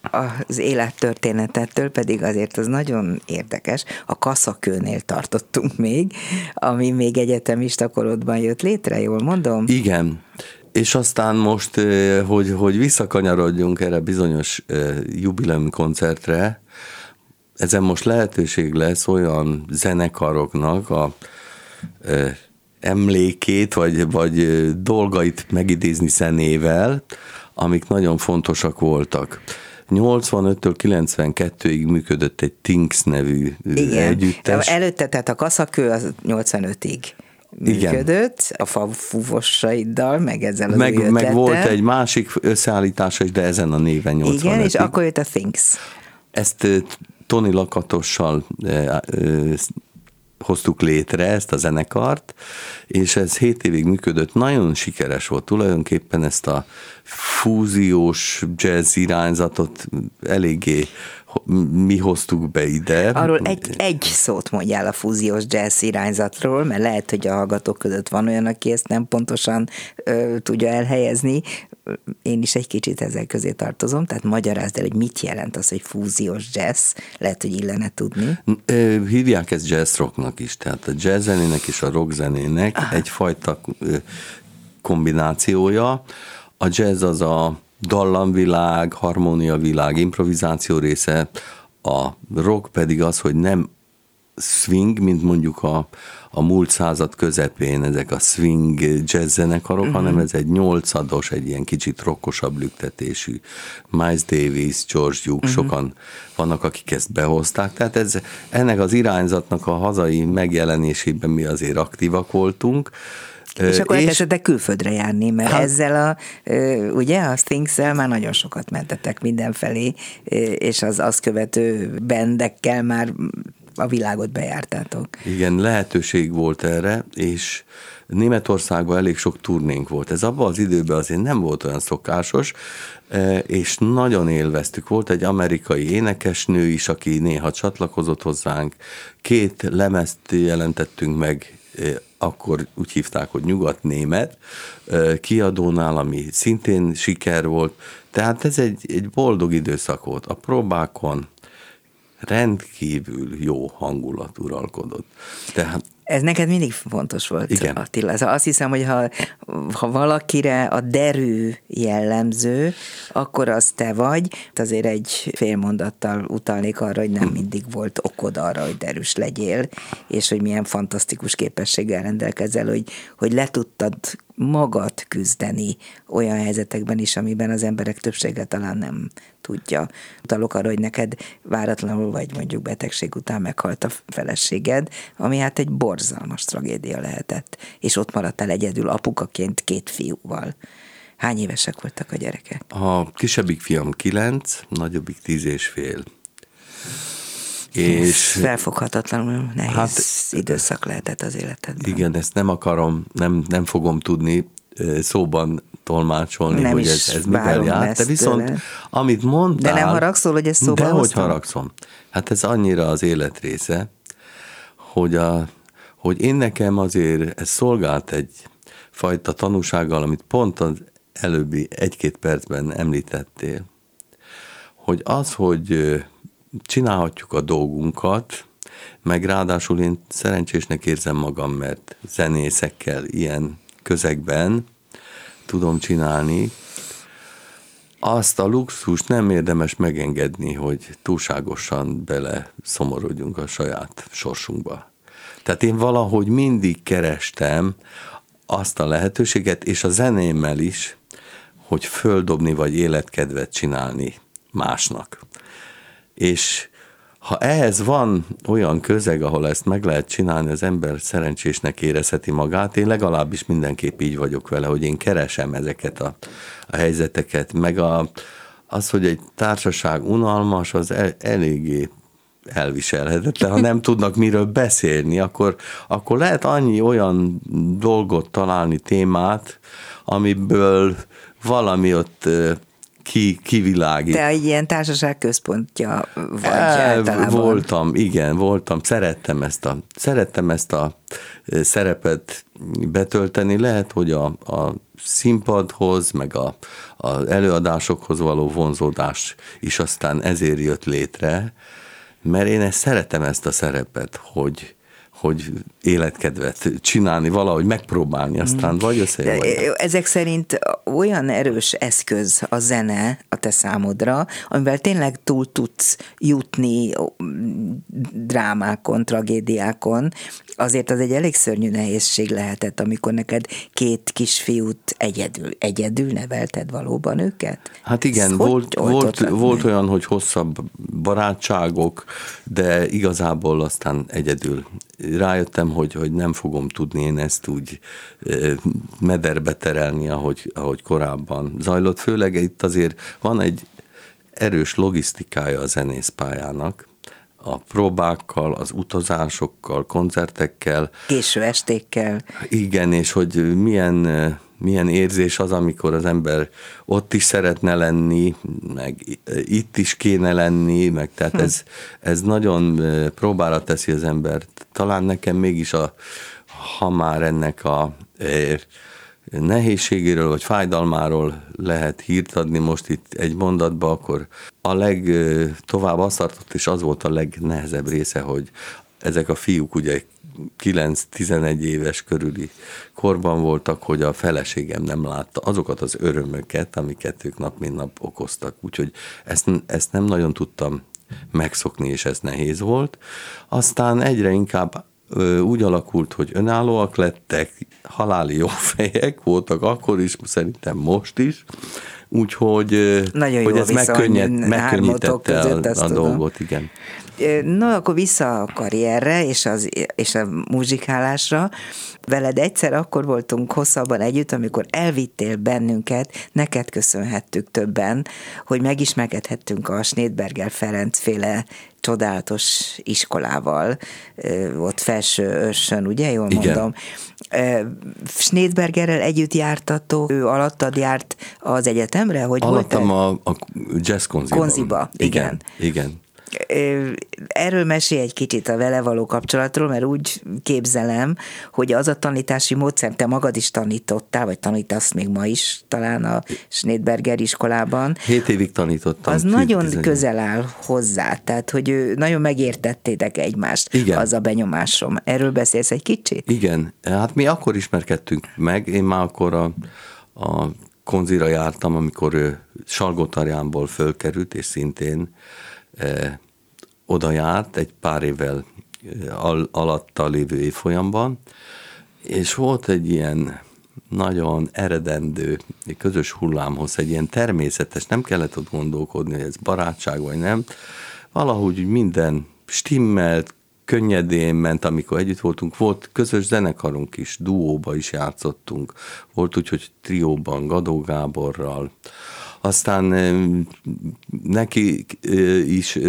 az élettörténetettől, pedig azért az nagyon érdekes. A kaszakőnél tartottunk még, ami még egyetemista korodban jött létre, jól mondom? Igen. És aztán most, hogy, hogy visszakanyarodjunk erre bizonyos jubileum koncertre, ezen most lehetőség lesz olyan zenekaroknak a emlékét, vagy, vagy dolgait megidézni zenével, amik nagyon fontosak voltak. 85-től 92-ig működött egy Tinks nevű Igen. együttes. Előtte, tehát a kaszakő az 85-ig működött, Igen. a fúvossaiddal, meg ezzel az meg, meg volt egy másik összeállítása is, de ezen a néven 85 Igen, és akkor jött a Things. Ezt Tony Lakatossal hoztuk létre ezt a zenekart, és ez 7 évig működött, nagyon sikeres volt. Tulajdonképpen ezt a fúziós jazz irányzatot eléggé mi hoztuk be ide. Arról egy, egy szót mondjál a fúziós jazz irányzatról, mert lehet, hogy a hallgatók között van olyan, aki ezt nem pontosan ö, tudja elhelyezni. Én is egy kicsit ezzel közé tartozom, tehát magyarázd el, hogy mit jelent az, hogy fúziós jazz, lehet, hogy illene tudni. Hívják ezt jazz rocknak is, tehát a jazz zenének és a rock zenének Aha. egyfajta kombinációja. A jazz az a dallamvilág, harmóniavilág, improvizáció része, a rock pedig az, hogy nem swing, mint mondjuk a, a múlt század közepén ezek a swing jazz zenekarok, uh-huh. hanem ez egy nyolcados, egy ilyen kicsit rokkosabb lüktetésű. Miles Davis, George Duke, uh-huh. sokan vannak, akik ezt behozták. Tehát ez, ennek az irányzatnak a hazai megjelenésében mi azért aktívak voltunk, és akkor elkezdtek külföldre járni, mert hát, ezzel a, ugye, a things már nagyon sokat mentetek mindenfelé, és az azt követő bendekkel már a világot bejártátok. Igen, lehetőség volt erre, és Németországban elég sok turnénk volt. Ez abban az időben azért nem volt olyan szokásos, és nagyon élveztük. Volt egy amerikai énekesnő is, aki néha csatlakozott hozzánk. Két lemezt jelentettünk meg akkor úgy hívták, hogy nyugat-német kiadónál, ami szintén siker volt. Tehát ez egy, egy boldog időszak volt. A próbákon rendkívül jó hangulat uralkodott. Tehát ez neked mindig fontos volt, Igen. Attila. Ez azt hiszem, hogy ha, ha valakire a derű jellemző, akkor az te vagy. Azért egy fél mondattal utalnék arra, hogy nem mindig volt okod arra, hogy derűs legyél, és hogy milyen fantasztikus képességgel rendelkezel, hogy, hogy le tudtad magad küzdeni olyan helyzetekben is, amiben az emberek többsége talán nem tudja. Utalok arra, hogy neked váratlanul vagy mondjuk betegség után meghalt a feleséged, ami hát egy borzalmas tragédia lehetett, és ott maradtál egyedül apukaként két fiúval. Hány évesek voltak a gyerekek? A kisebbik fiam kilenc, nagyobbik tíz és fél. És felfoghatatlanul nehéz hát, időszak lehetett az életedben. Igen, ezt nem akarom, nem, nem fogom tudni szóban tolmácsolni, nem hogy ez, ez mivel jár. De viszont, tőle. amit mondtál... De nem haragszol, hogy ez szóban De hogy haragszom. Hát ez annyira az élet része, hogy, a, hogy én nekem azért ez szolgált egy fajta tanúsággal, amit pont az előbbi egy-két percben említettél, hogy az, hogy csinálhatjuk a dolgunkat, meg ráadásul én szerencsésnek érzem magam, mert zenészekkel ilyen közegben tudom csinálni, azt a luxus nem érdemes megengedni, hogy túlságosan bele szomorodjunk a saját sorsunkba. Tehát én valahogy mindig kerestem azt a lehetőséget, és a zenémmel is, hogy földobni vagy életkedvet csinálni másnak. És ha ehhez van olyan közeg, ahol ezt meg lehet csinálni, az ember szerencsésnek érezheti magát, én legalábbis mindenképp így vagyok vele, hogy én keresem ezeket a, a helyzeteket, meg a, az, hogy egy társaság unalmas, az el, eléggé elviselhetetlen, ha nem tudnak miről beszélni, akkor, akkor lehet annyi olyan dolgot találni, témát, amiből valami ott ki, kivilágít. Te egy ilyen társaság központja vagy általában. Voltam, igen, voltam. Szerettem ezt a, szerettem ezt a szerepet betölteni. Lehet, hogy a, a színpadhoz, meg a, az előadásokhoz való vonzódás is aztán ezért jött létre, mert én ezt szeretem ezt a szerepet, hogy, hogy életkedvet csinálni, valahogy megpróbálni, aztán vagy összejön. Ezek szerint olyan erős eszköz a zene a te számodra, amivel tényleg túl tudsz jutni drámákon, tragédiákon, azért az egy elég szörnyű nehézség lehetett, amikor neked két kisfiút egyedül, egyedül nevelted valóban őket? Hát igen, Ezt volt, volt, volt olyan, hogy hosszabb barátságok, de igazából aztán egyedül rájöttem, hogy, hogy nem fogom tudni én ezt úgy mederbe terelni, ahogy, ahogy korábban zajlott. Főleg itt azért van egy erős logisztikája a zenészpályának, a próbákkal, az utazásokkal, koncertekkel. Késő estékkel. Igen, és hogy milyen, milyen érzés az, amikor az ember ott is szeretne lenni, meg itt is kéne lenni, meg tehát ez, ez nagyon próbára teszi az embert. Talán nekem mégis a, ha már ennek a nehézségéről vagy fájdalmáról lehet hírt adni most itt egy mondatba, akkor a legtovább azt tartott, és az volt a legnehezebb része, hogy ezek a fiúk ugye 9-11 éves körüli korban voltak, hogy a feleségem nem látta azokat az örömöket, amiket ők nap mint nap okoztak. Úgyhogy ezt, ezt nem nagyon tudtam megszokni, és ez nehéz volt. Aztán egyre inkább úgy alakult, hogy önállóak lettek, haláli jó fejek voltak akkor is, szerintem most is, úgyhogy Nagyon hogy ez megkönnyed, megkönnyítette a, a dolgot, igen. Na, akkor vissza a karrierre és, az, és a muzsikálásra. Veled egyszer akkor voltunk hosszabban együtt, amikor elvittél bennünket, neked köszönhettük többen, hogy megismerkedhettünk a Snédberger Ferenc féle csodálatos iskolával, ott felső őrsön, ugye, jól Igen. mondom. Snédbergerrel együtt jártató, ő alattad járt az egyetemre? Hogy Alattam a, a jazz konziban. Konziba, igen. Igen, igen. Erről mesélj egy kicsit a vele való kapcsolatról, mert úgy képzelem, hogy az a tanítási módszer, te magad is tanítottál, vagy tanítasz még ma is talán a Schneidberger iskolában. Hét évig tanítottam. Az nagyon 11. közel áll hozzá, tehát hogy ő nagyon megértettétek egymást, Igen. az a benyomásom. Erről beszélsz egy kicsit? Igen, hát mi akkor ismerkedtünk meg, én már akkor a, a konzira jártam, amikor ő Salgótarjánból fölkerült, és szintén e, oda járt egy pár évvel al- alatta lévő évfolyamban, és volt egy ilyen nagyon eredendő közös hullámhoz, egy ilyen természetes, nem kellett ott gondolkodni, hogy ez barátság vagy nem, valahogy minden stimmelt, könnyedén ment, amikor együtt voltunk. Volt közös zenekarunk is, duóba is játszottunk. Volt úgy, hogy trióban, Gadó Gáborral. Aztán neki is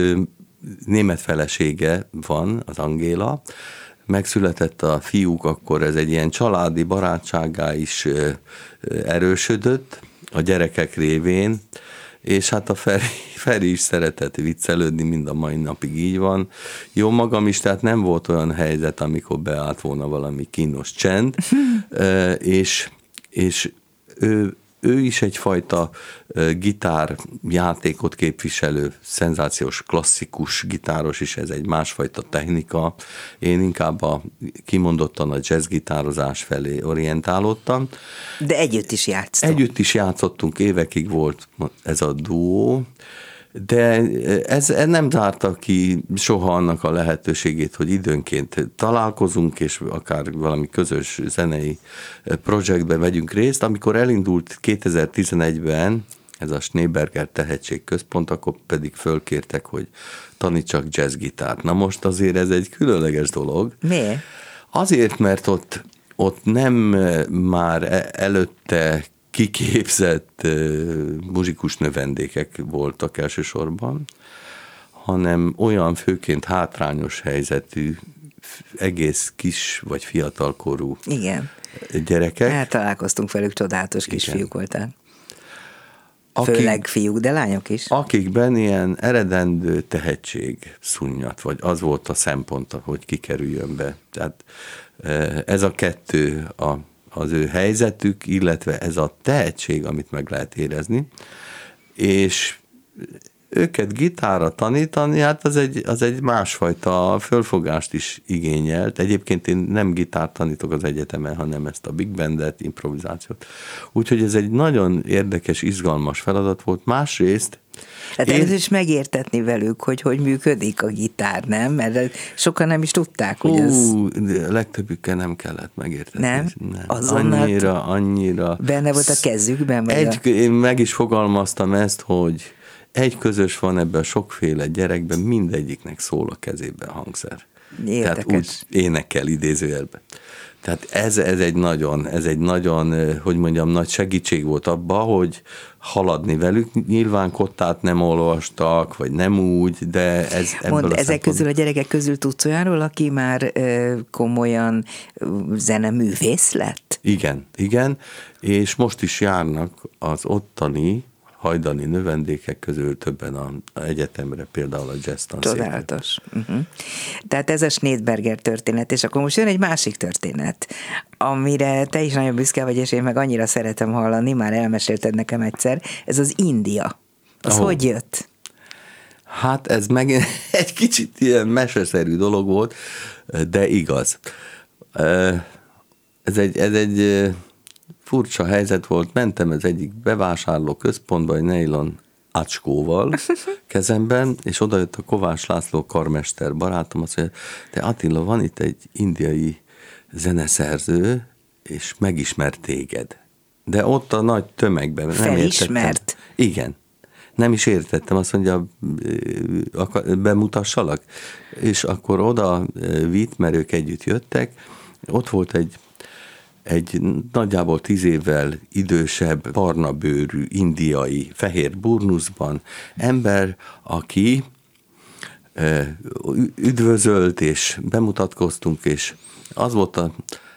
német felesége van, az Angéla, megszületett a fiúk, akkor ez egy ilyen családi barátságá is erősödött a gyerekek révén, és hát a Feri, *laughs* Feri is szeretett viccelődni, mind a mai napig így van. Jó magam is, tehát nem volt olyan helyzet, amikor beállt volna valami kínos csend, *laughs* és, és ő ő is egyfajta gitárjátékot képviselő, szenzációs, klasszikus gitáros is, ez egy másfajta technika. Én inkább a, kimondottan a jazzgitározás felé orientálódtam. De együtt is játszottunk. Együtt is játszottunk, évekig volt ez a duó, de ez, ez nem zárta ki soha annak a lehetőségét, hogy időnként találkozunk, és akár valami közös zenei projektben vegyünk részt. Amikor elindult 2011-ben ez a Schneeberger Tehetségközpont, akkor pedig fölkértek, hogy tanítsak jazzgitárt. Na most azért ez egy különleges dolog. Miért? Azért, mert ott, ott nem már e, előtte kiképzett muzsikus növendékek voltak elsősorban, hanem olyan főként hátrányos helyzetű, egész kis vagy fiatalkorú Igen. gyerekek. Eltalálkoztunk velük, csodálatos kisfiúk voltál. Akik, Főleg fiúk, de lányok is. Akikben ilyen eredendő tehetség szunnyat, vagy az volt a szempont, hogy kikerüljön be. Tehát ez a kettő a, az ő helyzetük, illetve ez a tehetség, amit meg lehet érezni, és őket gitára tanítani, hát az egy, az egy másfajta fölfogást is igényelt. Egyébként én nem gitárt tanítok az egyetemen, hanem ezt a big bandet, improvizációt. Úgyhogy ez egy nagyon érdekes, izgalmas feladat volt. Másrészt Hát én... ez is megértetni velük, hogy hogy működik a gitár, nem? Mert sokan nem is tudták, hogy ez... ez... legtöbbükkel nem kellett megértetni. Nem? nem. Azonnal annyira, annyira... Benne volt a kezükben? Vagy egy, a... Én meg is fogalmaztam ezt, hogy egy közös van ebben sokféle gyerekben, mindegyiknek szól a kezében a hangszer. Érdekes. Tehát úgy énekel idézőjelben. Tehát ez, ez, egy nagyon, ez egy nagyon, hogy mondjam, nagy segítség volt abba, hogy haladni velük. Nyilván kottát nem olvastak, vagy nem úgy, de ez ebből Mond, a ezek közül a gyerekek közül tudsz olyanról, aki már ö, komolyan zeneművész lett? Igen, igen, és most is járnak az ottani hajdani növendékek közül többen a, a egyetemre, például a jazz Csodálatos. Uh-huh. Tehát ez a Schneidberger történet, és akkor most jön egy másik történet, amire te is nagyon büszke vagy, és én meg annyira szeretem hallani, már elmesélted nekem egyszer, ez az India. Az oh. hogy jött? Hát ez meg *laughs* egy kicsit ilyen meseszerű dolog volt, de igaz. Ez egy, ez egy furcsa helyzet volt, mentem az egyik bevásárló központba egy nylon acskóval *laughs* kezemben, és oda jött a Kovács László karmester barátom, azt mondja, te Attila, van itt egy indiai zeneszerző, és megismert téged. De ott a nagy tömegben nem Felismert? Értettem. Igen. Nem is értettem, azt mondja, bemutassalak. És akkor oda vitt, mert ők együtt jöttek, ott volt egy egy nagyjából tíz évvel idősebb, barna bőrű, indiai, fehér burnuszban ember, aki üdvözölt, és bemutatkoztunk, és az volt a,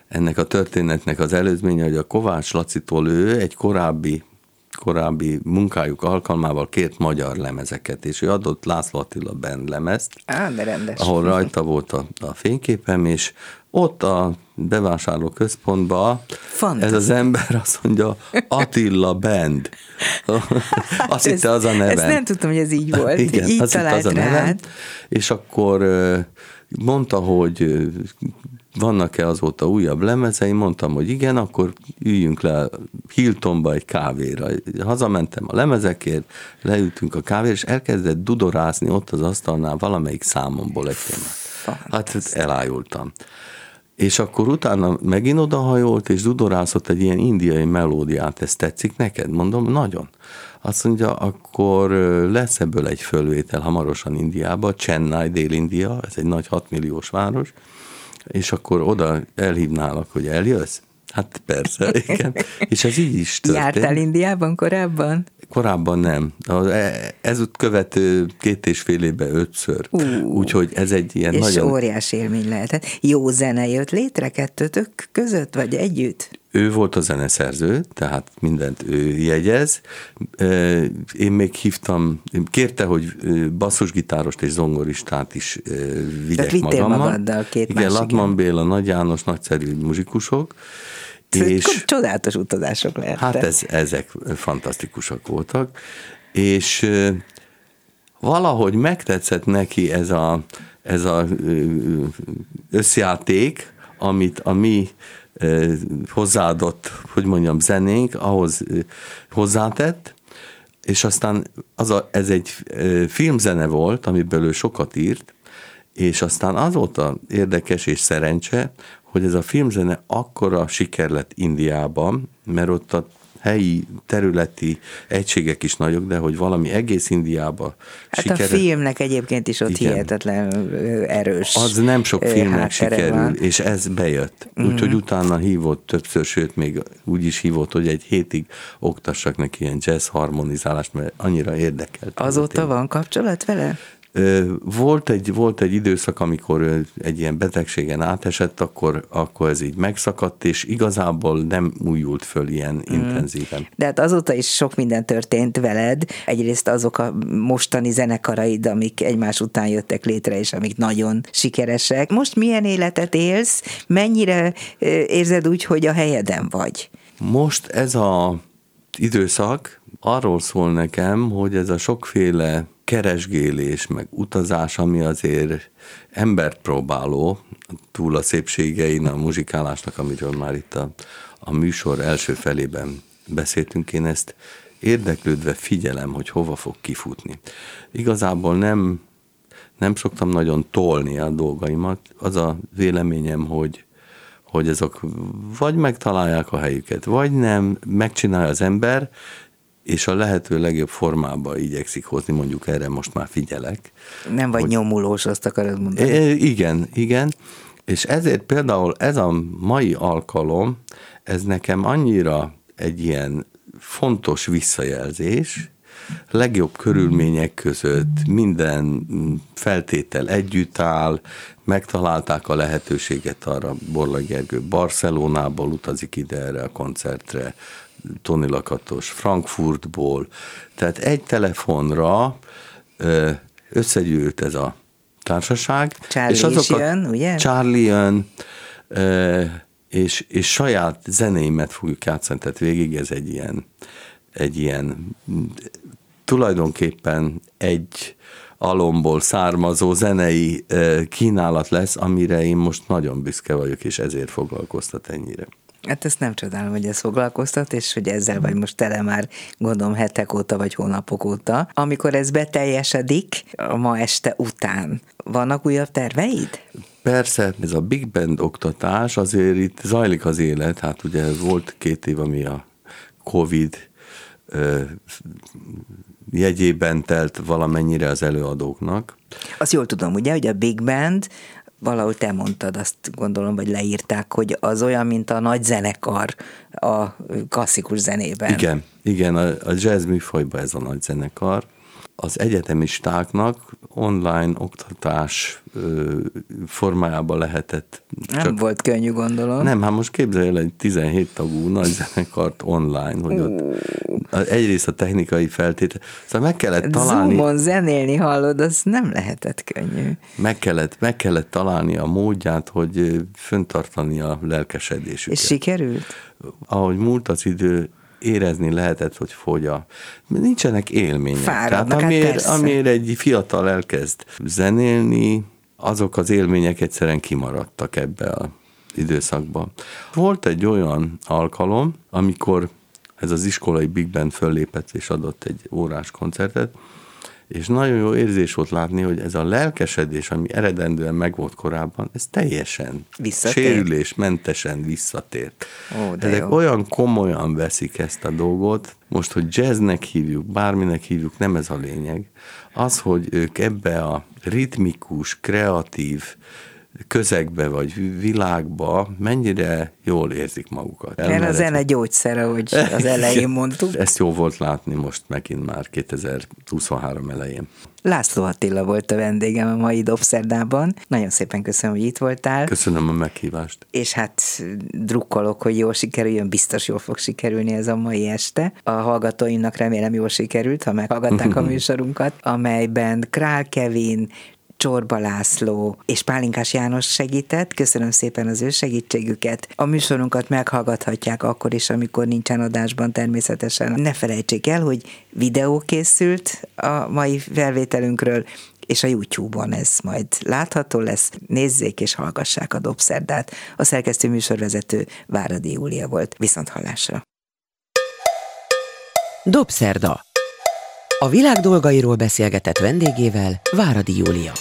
ennek a történetnek az előzménye, hogy a Kovács Lacitól ő egy korábbi korábbi munkájuk alkalmával kért magyar lemezeket, és ő adott László Attila band lemezt, Á, de rendes. ahol rajta volt a, a fényképem, és ott a bevásárló központba ez az ember azt mondja, Attila Band. *laughs* azt hitte az a neve. Ezt nem tudtam, hogy ez így volt. Igen, így azt hitte az a neve. És akkor mondta, hogy vannak-e azóta újabb lemezei, mondtam, hogy igen, akkor üljünk le Hiltonba egy kávéra. Hazamentem a lemezekért, leültünk a kávéra, és elkezdett dudorázni ott az asztalnál valamelyik számomból egy témát. Hát elájultam. És akkor utána megint odahajolt, és dudorászott egy ilyen indiai melódiát, ez tetszik neked? Mondom, nagyon. Azt mondja, akkor lesz ebből egy fölvétel hamarosan Indiába, Chennai, Dél-India, ez egy nagy 6 milliós város, és akkor oda elhívnálak, hogy eljössz? Hát persze, igen. *laughs* És ez így is történt. Jártál Indiában korábban? Korábban nem. E, ez követő két és fél évben ötször. Uh, Úgyhogy ez egy ilyen és nagyon... óriás élmény lehetett. Jó zene jött létre kettőtök között, vagy együtt? Ő volt a zeneszerző, tehát mindent ő jegyez. Én még hívtam, kérte, hogy basszusgitárost és zongoristát is vigyek Tehát magammal. magaddal két Igen, Latman Béla, Nagy János, nagyszerű muzsikusok, és, csodálatos utazások lehettek. Hát ez, ezek fantasztikusak voltak, és valahogy megtetszett neki ez a, ez a összjáték, amit a mi hozzáadott, hogy mondjam, zenénk ahhoz hozzátett, és aztán az a, ez egy filmzene volt, amiből ő sokat írt, és aztán az volt a érdekes és szerencse, hogy ez a filmzene akkora siker lett Indiában, mert ott a helyi területi egységek is nagyok, de hogy valami egész Indiába Hát sikere... a filmnek egyébként is ott Igen. hihetetlen erős Az nem sok filmnek sikerül, van. és ez bejött. Mm. Úgyhogy utána hívott többször, sőt még úgy is hívott, hogy egy hétig oktassak neki ilyen jazz harmonizálást, mert annyira érdekelt. Azóta van kapcsolat vele? Volt egy, volt egy időszak, amikor egy ilyen betegségen átesett, akkor, akkor ez így megszakadt, és igazából nem újult föl ilyen mm. intenzíven. De hát azóta is sok minden történt veled. Egyrészt azok a mostani zenekaraid, amik egymás után jöttek létre, és amik nagyon sikeresek. Most milyen életet élsz? Mennyire érzed úgy, hogy a helyeden vagy? Most ez a időszak arról szól nekem, hogy ez a sokféle keresgélés, meg utazás, ami azért embert próbáló, túl a szépségein, a muzsikálásnak, amiről már itt a, a műsor első felében beszéltünk, én ezt érdeklődve figyelem, hogy hova fog kifutni. Igazából nem, nem szoktam nagyon tolni a dolgaimat. Az a véleményem, hogy, hogy ezek vagy megtalálják a helyüket, vagy nem, megcsinálja az ember, és a lehető legjobb formába igyekszik hozni, mondjuk erre most már figyelek. Nem vagy hogy, nyomulós, azt akarod mondani. Igen, igen, és ezért például ez a mai alkalom, ez nekem annyira egy ilyen fontos visszajelzés, legjobb körülmények között minden feltétel együtt áll, megtalálták a lehetőséget arra, Borla Gergő Barcelonából utazik ide erre a koncertre, Tony Lakatos Frankfurtból, tehát egy telefonra összegyűlt ez a társaság. Charlie és azok is jön, ugye? Charlie jön, és, és saját zenéimet fogjuk játszani, tehát végig ez egy ilyen, egy ilyen tulajdonképpen egy alomból származó zenei kínálat lesz, amire én most nagyon büszke vagyok, és ezért foglalkoztat ennyire. Hát ezt nem csodálom, hogy ez foglalkoztat, és hogy ezzel vagy most tele már gondolom hetek óta vagy hónapok óta. Amikor ez beteljesedik, a ma este után, vannak újabb terveid? Persze, ez a Big Band oktatás, azért itt zajlik az élet, hát ugye volt két év, ami a Covid jegyében telt valamennyire az előadóknak. Azt jól tudom, ugye, hogy a Big Band valahogy te mondtad, azt gondolom, vagy leírták, hogy az olyan, mint a nagy zenekar a klasszikus zenében. Igen, igen, a, a jazz műfajban ez a nagy zenekar. Az egyetemistáknak online oktatás formájában lehetett. Nem csak... volt könnyű, gondolom. Nem, hát most képzelj el egy 17 tagú nagy zenekart online, hogy ott egyrészt a technikai feltétel, szóval meg kellett találni... Zoomon zenélni hallod, az nem lehetett könnyű. Meg kellett, meg kellett találni a módját, hogy föntartani a lelkesedésüket. És sikerült? Ahogy múlt az idő, érezni lehetett, hogy fogy a... Nincsenek élmények. Fáradnak, Tehát amiért, hát amiért egy fiatal elkezd zenélni, azok az élmények egyszerűen kimaradtak ebbe a időszakban. Volt egy olyan alkalom, amikor ez az iskolai Big Band föllépett és adott egy órás koncertet, és nagyon jó érzés volt látni, hogy ez a lelkesedés, ami eredendően megvolt korábban, ez teljesen visszatért. mentesen visszatért. Ó, de Ezek jó. olyan komolyan veszik ezt a dolgot, most, hogy jazznek hívjuk, bárminek hívjuk, nem ez a lényeg. Az, hogy ők ebbe a ritmikus, kreatív, közegbe vagy világba mennyire jól érzik magukat. Mert a zene gyógyszere, hogy az elején mondtuk. Ezt jó volt látni most megint már 2023 elején. László Attila volt a vendégem a mai Dobszerdában. Nagyon szépen köszönöm, hogy itt voltál. Köszönöm a meghívást. És hát drukkolok, hogy jól sikerüljön, biztos jól fog sikerülni ez a mai este. A hallgatóinak remélem jól sikerült, ha meghallgatták a *laughs* műsorunkat, amelyben Král Kevin, Csorba László és Pálinkás János segített. Köszönöm szépen az ő segítségüket. A műsorunkat meghallgathatják akkor is, amikor nincsen adásban természetesen. Ne felejtsék el, hogy videó készült a mai felvételünkről, és a YouTube-on ez majd látható lesz. Nézzék és hallgassák a Dobszerdát. A szerkesztő műsorvezető Váradi Júlia volt. Viszont hallásra. Dobszerda. A világ dolgairól beszélgetett vendégével Váradi Júlia.